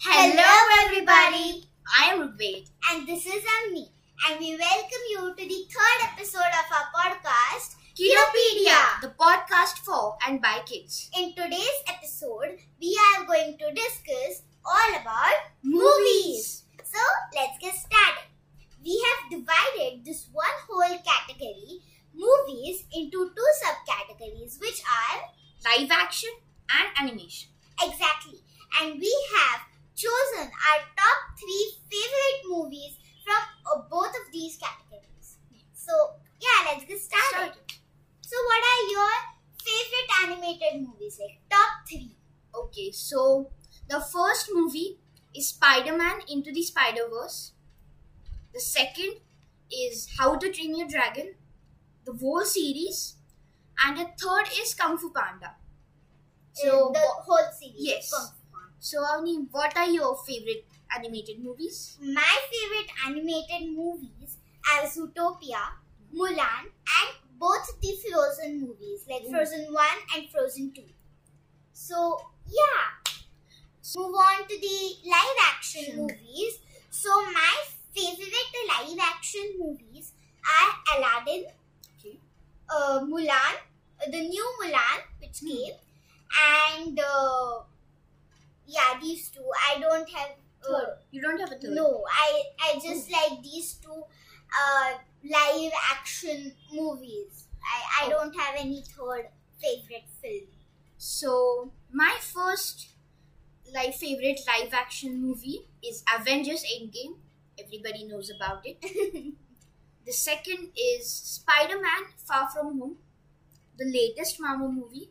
Hello, everybody. I am Rugved. And this is Avni. And we welcome you to the third episode of our podcast, Kidopedia, the podcast for and by kids. In today's episode, we are going to discuss all about Movies. So, let's get started. We have divided this one whole category, movies, into two subcategories, which are Live action and animation. Exactly. And we have chosen our top three favorite movies from uh, both of these categories. So, yeah, let's get started. Started. So, what are your favorite animated movies? Like, top three. Okay, so the first movie is Spider Man Into the Spider Verse. The second is How to Train Your Dragon, the whole series. And the third is Kung Fu Panda. So, the whole series. yes. Kung Fu Panda. so Avni, what are your favorite animated movies? My favorite animated movies are Zootopia, Mulan, and both the Frozen movies, like Ooh. Frozen 1 and Frozen 2. So, yeah. Move on to the live action Sure. movies. So, my favorite live action movies are Aladdin, Okay. uh, Mulan, uh, the new Mulan, which Hmm. came, and uh, yeah, these two. I don't have. Uh, Third. You don't have a third? no, I I just like these two uh, live action movies. I, I Oh. don't have any third favorite film. So my first like favorite live action movie is Avengers Endgame. Everybody knows about it. The second is Spider-Man Far From Home, the latest Marvel movie.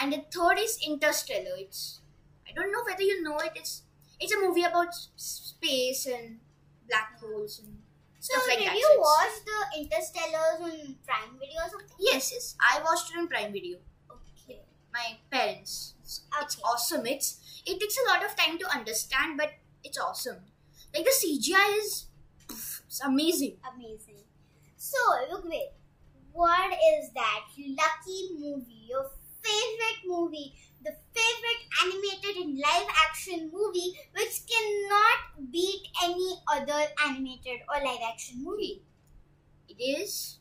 And the third is Interstellar. It's I don't know whether you know it. It's it's a movie about space and black holes and so stuff like did that. you So watch the Interstellars on Prime Video or something? Yes, yes. I watched it on Prime Video. Okay. my parents. It's, it's awesome. It's it takes a lot of time to understand, but it's awesome. Like the CGI is poof, it's amazing. Amazing. So look wait. What is that lucky movie? Your favorite movie? The favorite animated and live action movie which cannot beat any other animated or live action movie. It is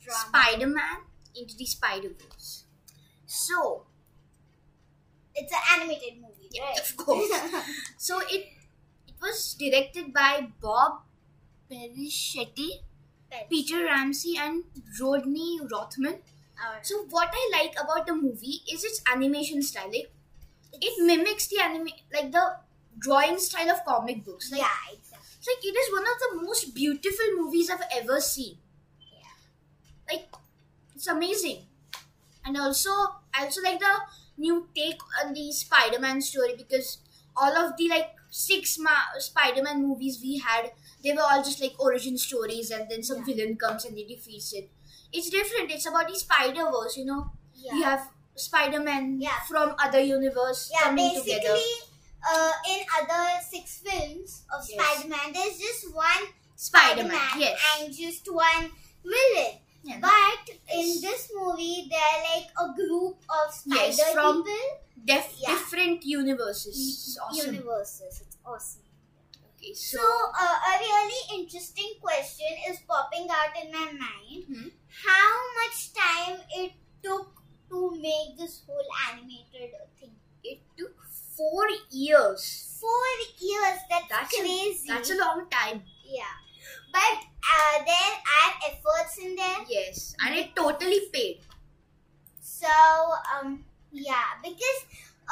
Drama. Spider-Man into the Spider-Verse. So, It's an animated movie, Yeah, right? of course. so it it was directed by Bob Persichetti, Peter Ramsey, and Rodney Rothman. So what I like about the movie is its animation style. Like, it mimics the anime, like the drawing style of comic books. Like, yeah, exactly. Like it is one of the most beautiful movies I've ever seen. Yeah. Like it's amazing. And also I also like the new take on the Spider-Man story because all of the like six ma- Spider-Man movies we had, they were all just like origin stories and then some Yeah. villain comes and they defeats it. It's different. It's about the Spider-Verse, you know. Yeah. You have Spider-Man Yeah. from other universe Yeah, coming basically, together. uh, in other six films of Yes. Spider-Man, there's just one Spider-Man, Spider-Man yes. and just one villain. Yeah. But in this movie, they're like a group of spider Yes, from people. Def- Yeah. different universes. It's awesome. Universes. It's awesome. Okay, So, so, uh, a really interesting question is popping out in my mind. Hmm. How much time it took to make this whole animated thing? it took four years. Four years. That's, That's a- crazy. That's a long time. yeah. But uh, there are efforts in there. Yes, and it totally paid. So, um, yeah, because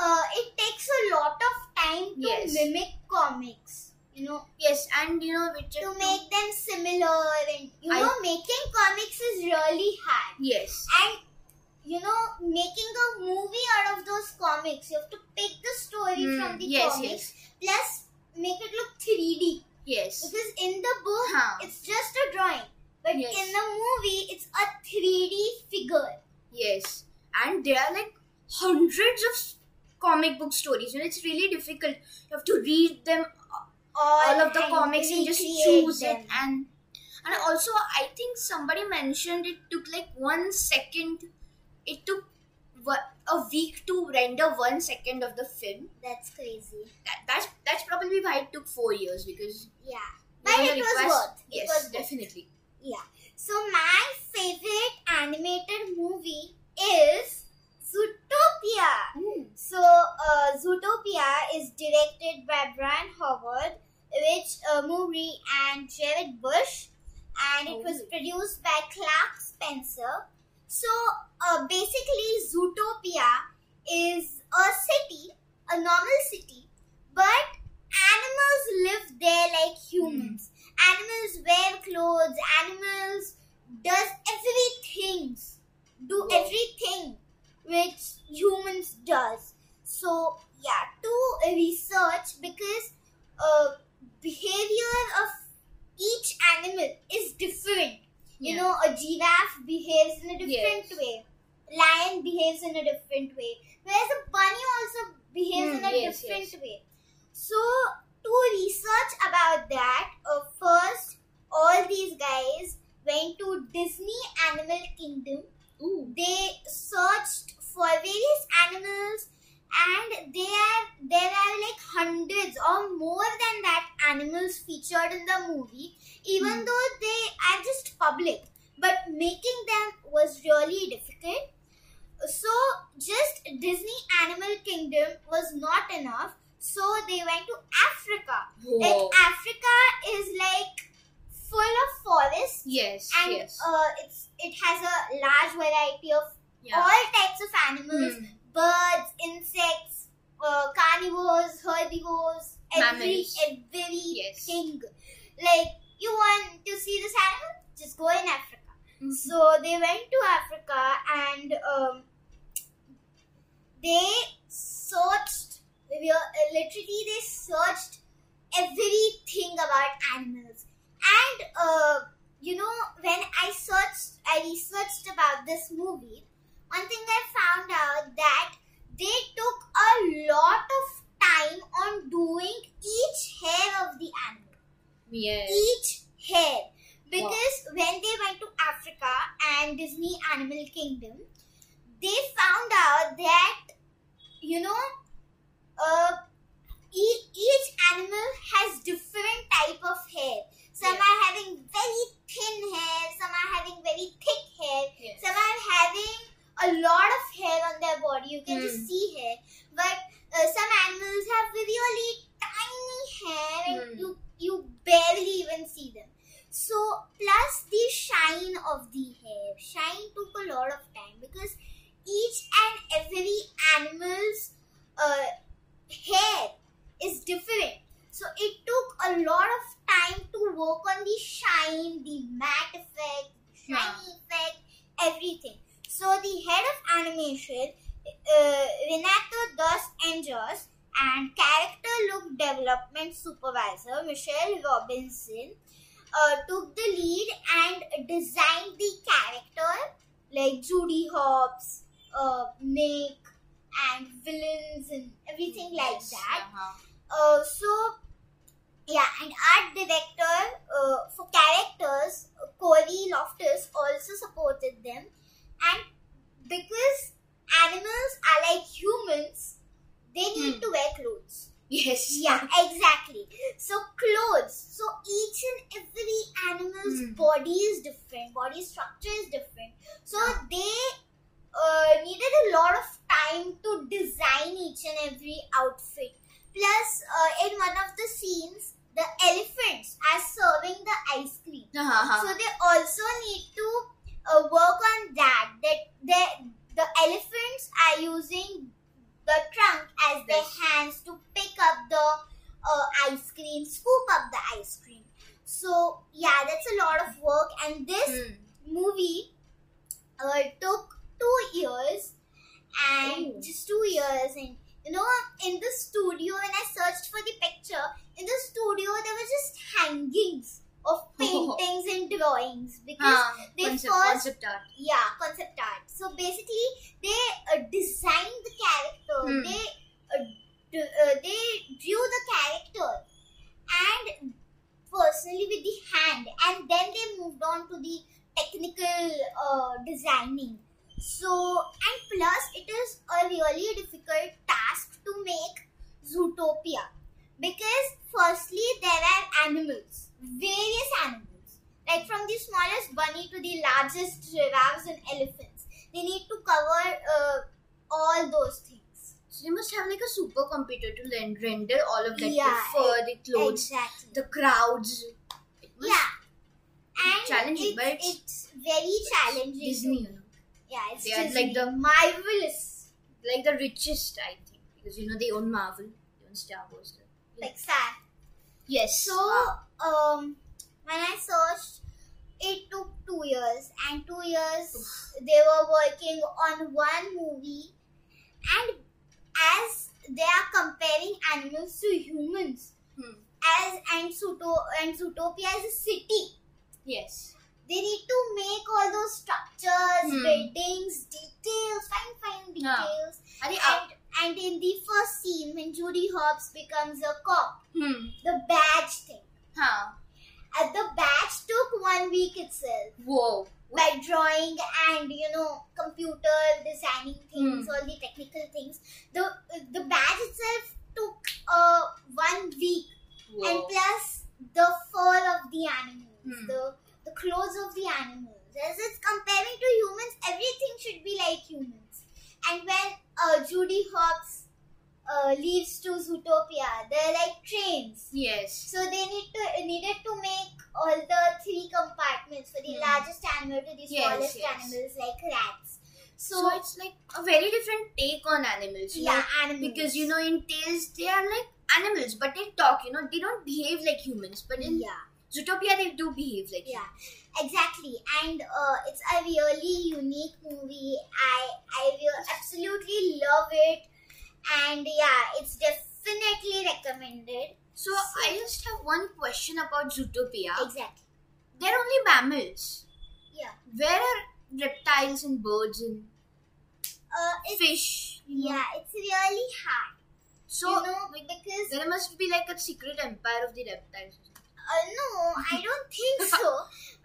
uh, it takes a lot of time to Yes. mimic comics. You know, Yes, and you know, Richard. to make them similar, and you I- know, making comics is really hard. Yes, And you know, making a movie out of those comics, you have to pick the story Hmm, from the yes, comics, plus make it look 3D. yes, Because in the book, Huh. it's just a drawing, but Yes. in the movie, it's a 3D figure. yes, and there are like hundreds of comic book stories, and it's really difficult. You have to read them all of the comics and just choose them. it and and also i think somebody mentioned it took like one second it took a week to render one second of the film. That's crazy. That, that's that's probably why it took four years because. Yeah. But it was request- worth. It Yes, was worth. definitely. Yeah. So my favorite animated movie is Zootopia. So uh, Zootopia is directed by Byron Howard, which uh, movie and Jared Bush, and it was Oh. produced by Clark Spencer. So uh, basically, Zootopia is a city, a normal city, but animals live there like humans. Animals wear clothes. Animals does everything, do everything which humans does. So yeah, to research because uh, behavior of each animal is different. You Yeah. know, a giraffe behaves in a different Yes. way. Lion behaves in a different way. Whereas a bunny also behaves Hmm, in a yes, different yes. way. So to research about that, uh, first all these guys went to Disney Animal Kingdom. Ooh. They searched for various animals and there are there are like hundreds or more than that animals featured in the movie even Hmm. though they are just public but making them was really difficult so just disney animal kingdom was not enough so they went to africa Whoa. like africa is like full of forests yes, and yes. uh, it's it has a large variety of yeah. all types of animals Hmm. Birds insects uh, carnivores herbivores every Mammals. every Yes. thing like you want to see this animal just go in africa Mhm. so they went to africa and um, they searched we uh, literally they searched everything about animals and uh, you know when i searched i researched about this movie one thing i found out that they took a lot of time on doing each hair of the animal yes. each hair because when they went to Africa and Disney Animal Kingdom, they found out that you know, uh, e- each animal has different type of hair. Some Yeah. are having very thin hair, some are having very thick hair, yes. some are having a lot of hair on their body. You can Hmm. just see hair, but uh, some animals have really tiny hair, and Hmm. you you barely even see them. So plus the shine of the hair. Shine took a lot of time because each and every animal's uh, hair is different. So it took a lot of time to work on the shine, the matte effect, shiny effect, everything. So the head of animation, uh, Renato dos Anjos, and character look development supervisor Michelle Robinson uh, took the lead and designed the character like Judy Hopps, uh, Nick, and villains and everything like that. uh-huh. Uh, so yeah, and art director uh, for characters, Cory Loftis also supported them, and because animals are like humans, they need Hmm. to wear clothes. Yes. Yeah, exactly. So clothes. So each and every animal's Hmm. body is different. Body structure is different. So they uh, needed a lot of time to design each and every outfit. Plus, uh, in one of the scenes, the elephants are serving the ice cream. Uh-huh. So they also need to uh, work on that. That the the elephants are using the trunk as their hands to pick up the uh, ice cream, scoop up the ice cream. So yeah, that's a lot of work. And this Hmm. movie uh, took two years, and Ooh. just two years, and you know, in the studio when I searched for the picture, in the studio there were just hangings of paintings and drawings because they concept, first concept art. yeah concept art so basically they uh, designed the character Hmm. they uh, d- uh, they drew the character and personally with the hand and then they moved on to the technical uh, designing so, and plus it is a really difficult task to make Zootopia because firstly there are animals, various animals, like from the smallest bunny to the largest giraffes and elephants. They need to cover uh, all those things. So you must have like a supercomputer to render all of that yeah, the fur, the clothes, exactly. the crowds. yeah, and challenging, it's, but it's, it's very challenging. Disney. Yeah, it's They are like the- marvelous, like the richest, I think, because you know they own Marvel, they own Star Wars. like sad. Yes. So, um, when I searched, it took two years, and two years they were working on one movie, and as they are comparing animals to humans, Hmm. as and Suto and Zootopia is a city. yes. They need to make all those structures, Hmm. buildings, details, fine, fine Yeah. details. Up? And, and in the first scene, when Judy Hopps becomes a cop, Hmm. the badge thing. Huh. Uh, the batch took one week itself Whoa. by drawing and you know computer designing things Hmm. all the technical things the the batch itself took uh one week Whoa. and plus the fur of the animals Hmm. the clothes of the animals as it's comparing to humans everything should be like humans and when uh, judy hopps uh, leaves to zootopia they're like trains yes. so they need to needed to make all the three compartments for the Hmm. largest animal to the Yes, smallest yes. animals like rats. So, So, it's like a very different take on animals. Yeah, know? animals. Because you know, in Tales, they are like animals, but they talk. You know, they don't behave like humans. But in yeah, Zootopia, they do behave like yeah, exactly. And uh, it's a really unique movie. I I will absolutely love it. And yeah, it's definitely recommended. So I just have one question about Zootopia. Exactly. They're only mammals. Yeah. Where are reptiles and birds and Uh, fish? you know? yeah, it's really hard. So you know, because there must be like a secret empire of the reptiles. Uh, no, I don't think so.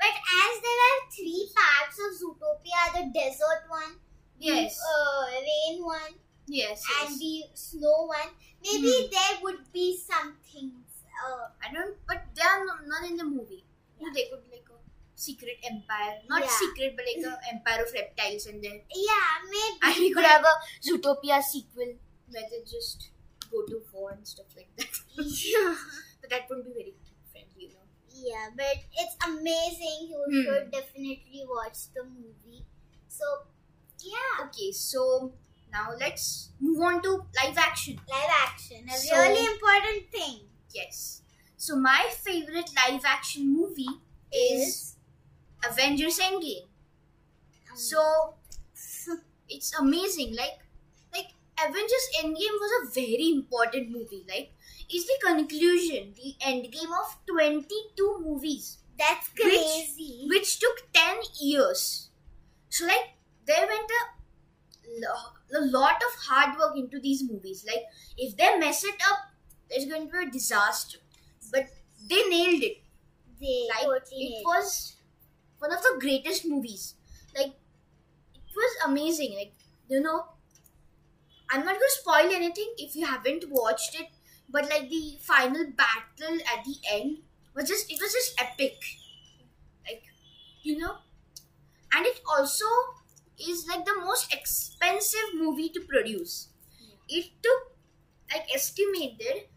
But as there are three parts of Zootopia, the desert one, Yes. the uh, rain one, yes. and yes. the snow one, maybe Hmm. there would be some things. Uh, I don't. But they are no- not in the movie. Know, they could be like a secret empire, not Yeah. secret, but like a empire of reptiles, and then yeah, maybe. and we could have a Zootopia sequel where they just go to war and stuff like that. yeah. but that wouldn't be very yeah, but it's amazing. You Hmm. should definitely watch the movie. So, yeah, Okay, so now let's move on to live action. live action, a So- really important thing Yes. So my favorite live action movie is Avengers Endgame. um, So it's amazing. Like like Avengers Endgame was a very important movie. Like it's the conclusion, the endgame of 22 movies, that's crazy. which took 10 years. So like there went a, a lot of hard work into these movies. Like if they mess it up, there's going to be a disaster. But they nailed it. they Like totally it was one of the greatest movies. Like it was amazing. Like you know, I'm not going to spoil anything if you haven't watched it. But like the final battle at the end was just it was just epic. Like you know, and it also is like the most expensive movie to produce. It took like estimated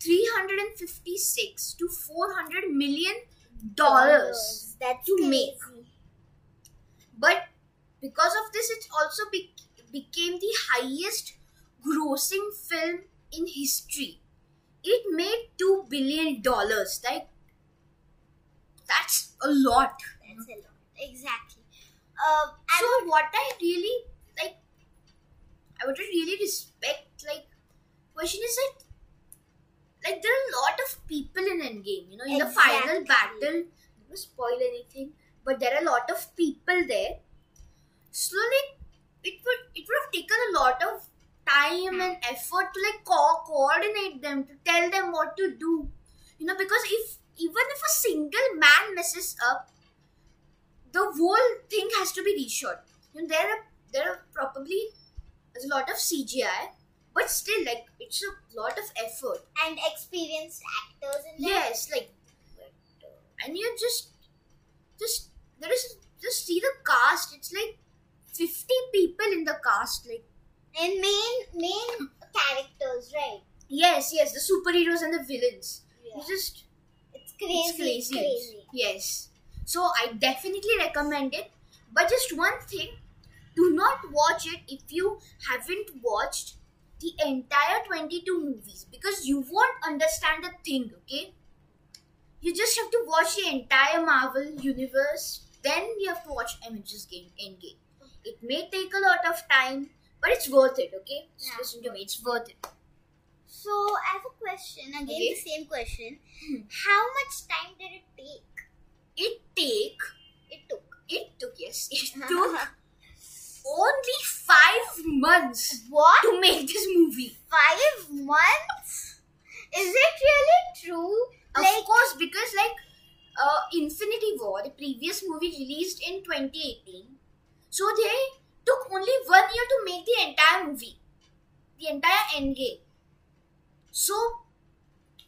356 to 400 million dollars That's to crazy. make. but because of this it also be- became the highest grossing film in history it made 2 billion dollars like that's a lot That's a lot. Exactly. Uh, so what i really like i would really respect like question is that like there are a lot of people in endgame you know in the final Exactly. battle not to spoil anything but there are a lot of people there so like it would it would have taken a lot of time and effort to like co- coordinate them to tell them what to do you know because if even if a single man messes up the whole thing has to be reshot you know there are there are probably there's a lot of cgi but still like it's a lot of effort and experienced actors in there. yes like and you just just there is just see the cast. It's like fifty people in the cast. Like And main main characters, right? yes, yes, the superheroes and the villains. Yeah. It's just It's crazy. it's crazy. crazy. Yes. So I definitely recommend it. But just one thing, do not watch it if you haven't watched the entire 22 movies because you won't understand a thing, okay? You just have to watch the entire Marvel universe, then you have to watch Avengers Game Endgame. It may take a lot of time, but it's worth it, okay? Just Yeah. listen to me, it's worth it. So I have a question. Again, Okay. the same question. Hmm. How much time did it take? It take It took. it took yes, it took only five months what? to make this movie. Five months? Is it really true? Of Like- course, because like uh, Infinity War, the previous movie released in 2018, so they took only one year to make the entire movie, the entire Endgame. So,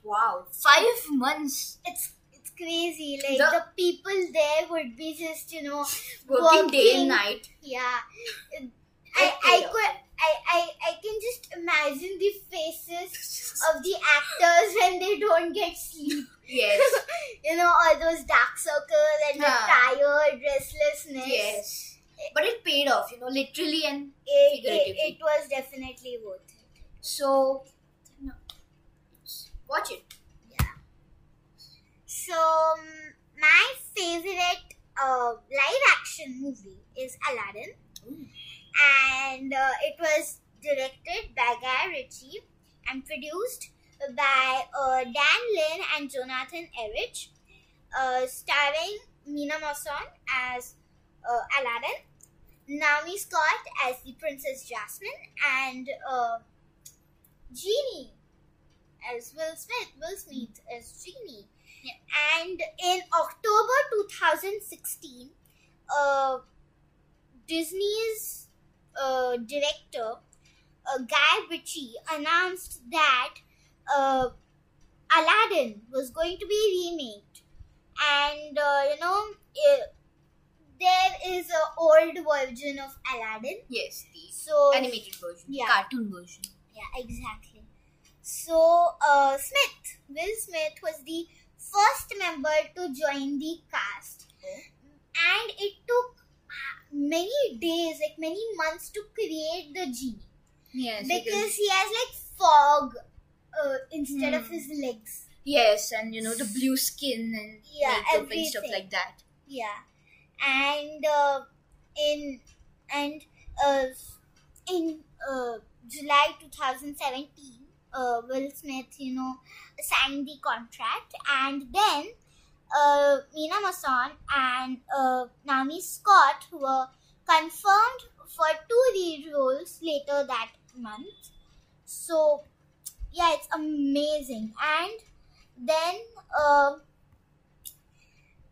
wow, five months It's it's crazy. Like The- the, people there would be just you know working day and night. yeah. I I could I, I I can just imagine the faces of the actors when they don't get sleep. Yes, you know all those dark circles and the tired restlessness. yes. But it paid off, you know, literally and It, it, Figuratively. it was definitely worth it. so. No, watch it. Yeah so um, my favorite uh, live action movie is Aladdin, Ooh. and uh, it was directed by Guy Ritchie and produced by uh, Dan Lin and Jonathan Eirich, uh, starring Mina Mason as uh, Aladdin, Naomi Scott as the Princess Jasmine, and uh, Genie as Will Smith. Will Smith as Genie. And in October 2016, uh, Disney's uh, director, uh, Guy Ritchie, announced that uh, Aladdin was going to be remade. And, uh, you know, eh, there is a old version of Aladdin. Yes, the So, animated version, Yeah. cartoon version. yeah, exactly. So, uh, Smith, Will Smith was the first member to join the cast, and it took uh, many days, like many months, to create the genie Yes, because he has like fog uh, instead of Hmm. his legs. yes, and you know the blue skin and Yeah, makeup and stuff like that. Yeah, and uh, in and uh, in uh, July 2017, uh, Will Smith, you know, signed the contract, and then uh, Mina Mason and uh, Scott were confirmed for two lead roles later that month. So, yeah, it's amazing. And then uh,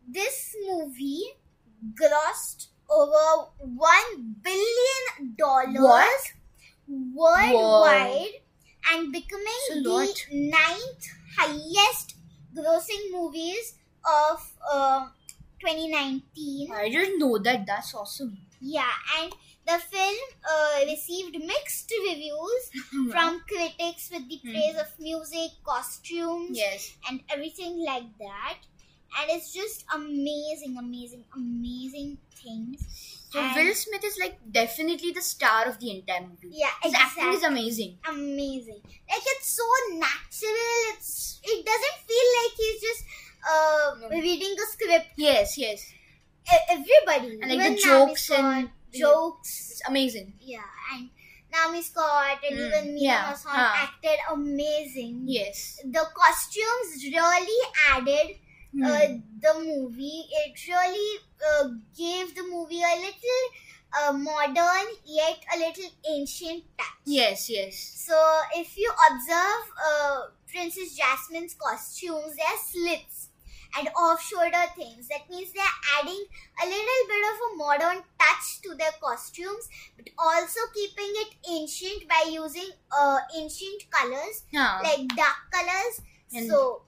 this movie grossed over one billion dollars worldwide and becoming the lot. ninth highest grossing movies of uh, 2019 I didn't know that. That's awesome. yeah and the film uh, received mixed reviews from critics with the praise of music costumes yes, and everything like that and it's just amazing amazing amazing things so And- Will Smith is like definitely the star of the entire movie. yeah His acting is amazing. amazing like it's so natural it's it doesn't feel like he's just uh No. reading a script Yes, yes, E- everybody And, like, the jokes and the- jokes it's amazing. yeah and Naomi Scott and Mm, even Mia yeah, Mason huh. acted amazing Yes. the costumes really added Hmm. uh, the movie. It really uh, gave the movie a little uh, modern yet a little ancient touch. yes, yes. So if you observe uh, Princess Jasmine's costumes, they're slits and off-shoulder things. That means they're adding a little bit of a modern touch to their costumes, but also keeping it ancient by using uh, ancient colors Yeah. like dark colors. And so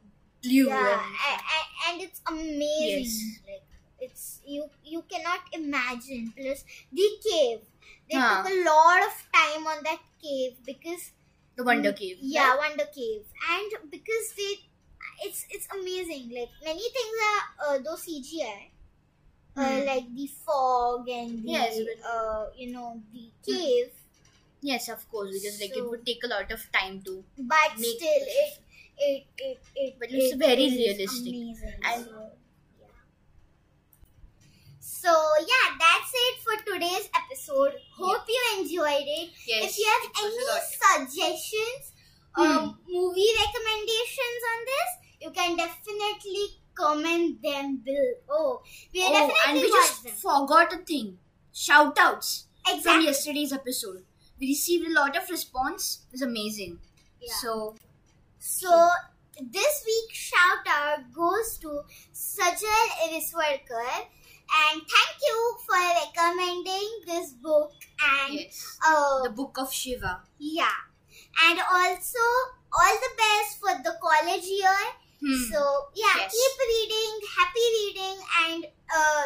blue yeah, and and, and it's amazing. Yes. Like it's you you cannot imagine. Plus the cave. They Huh. took a lot of time on that cave because The Wonder Cave. yeah, right? Wonder Cave, and because they, it's it's amazing. Like many things are uh, though CGI, uh, Hmm. like the fog and the Yes, but- uh, you know the cave, Yes, of course, because like it would take a lot of time to. but Make- still it it it it. But it's it very realistic. Amazing. And- so, yeah. So yeah, that's it for today's episode. Hope you enjoyed it. Yes. if you have it was a any suggestions Hmm. um, movie recommendations on this you can definitely comment them below we will Oh, and we just them forgot a thing. Shout outs from yesterday's episode. We received a lot of response. It was amazing. Yeah. So so this week's shout out goes to Sajal Iriswarkar and thank you for recommending this book and yes, uh, the Book of Shiva. yeah and also all the best for the college year Hmm. So yeah, Yes. keep reading, happy reading, and uh,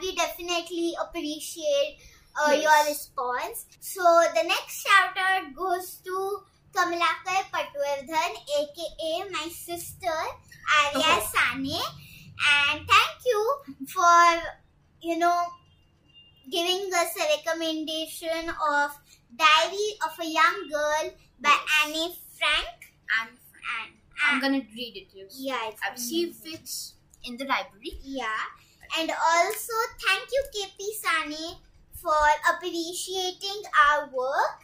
we definitely appreciate uh, Yes. your response. So the next shout out goes to Kamalakar Patwardhan, aka my sister Arya Oh. Sane, and thank you for you know giving us a recommendation of Diary of a Young Girl by Yes. Anne Frank. and And, I'm gonna read it. Yes. yeah, it's I've received it in the library. Yeah, and also thank you, KP Sane, for appreciating our work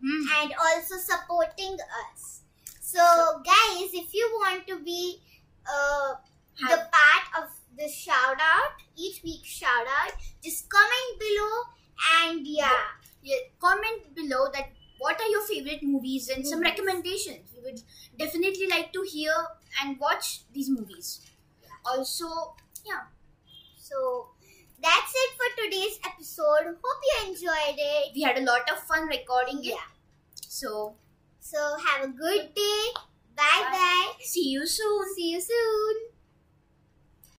Hmm. and also supporting us. So, guys, if you want to be uh, the part of the shout out, each week shout out, just comment below and yeah. yeah, comment below that what are your favorite movies and some recommendations. We would definitely like to hear and watch these movies. Also, yeah, So, that's it for today's episode. Hope you enjoyed it. we had a lot of fun recording it. Yeah. So, So, have a good day. Bye Bye. bye. see you soon. See you soon.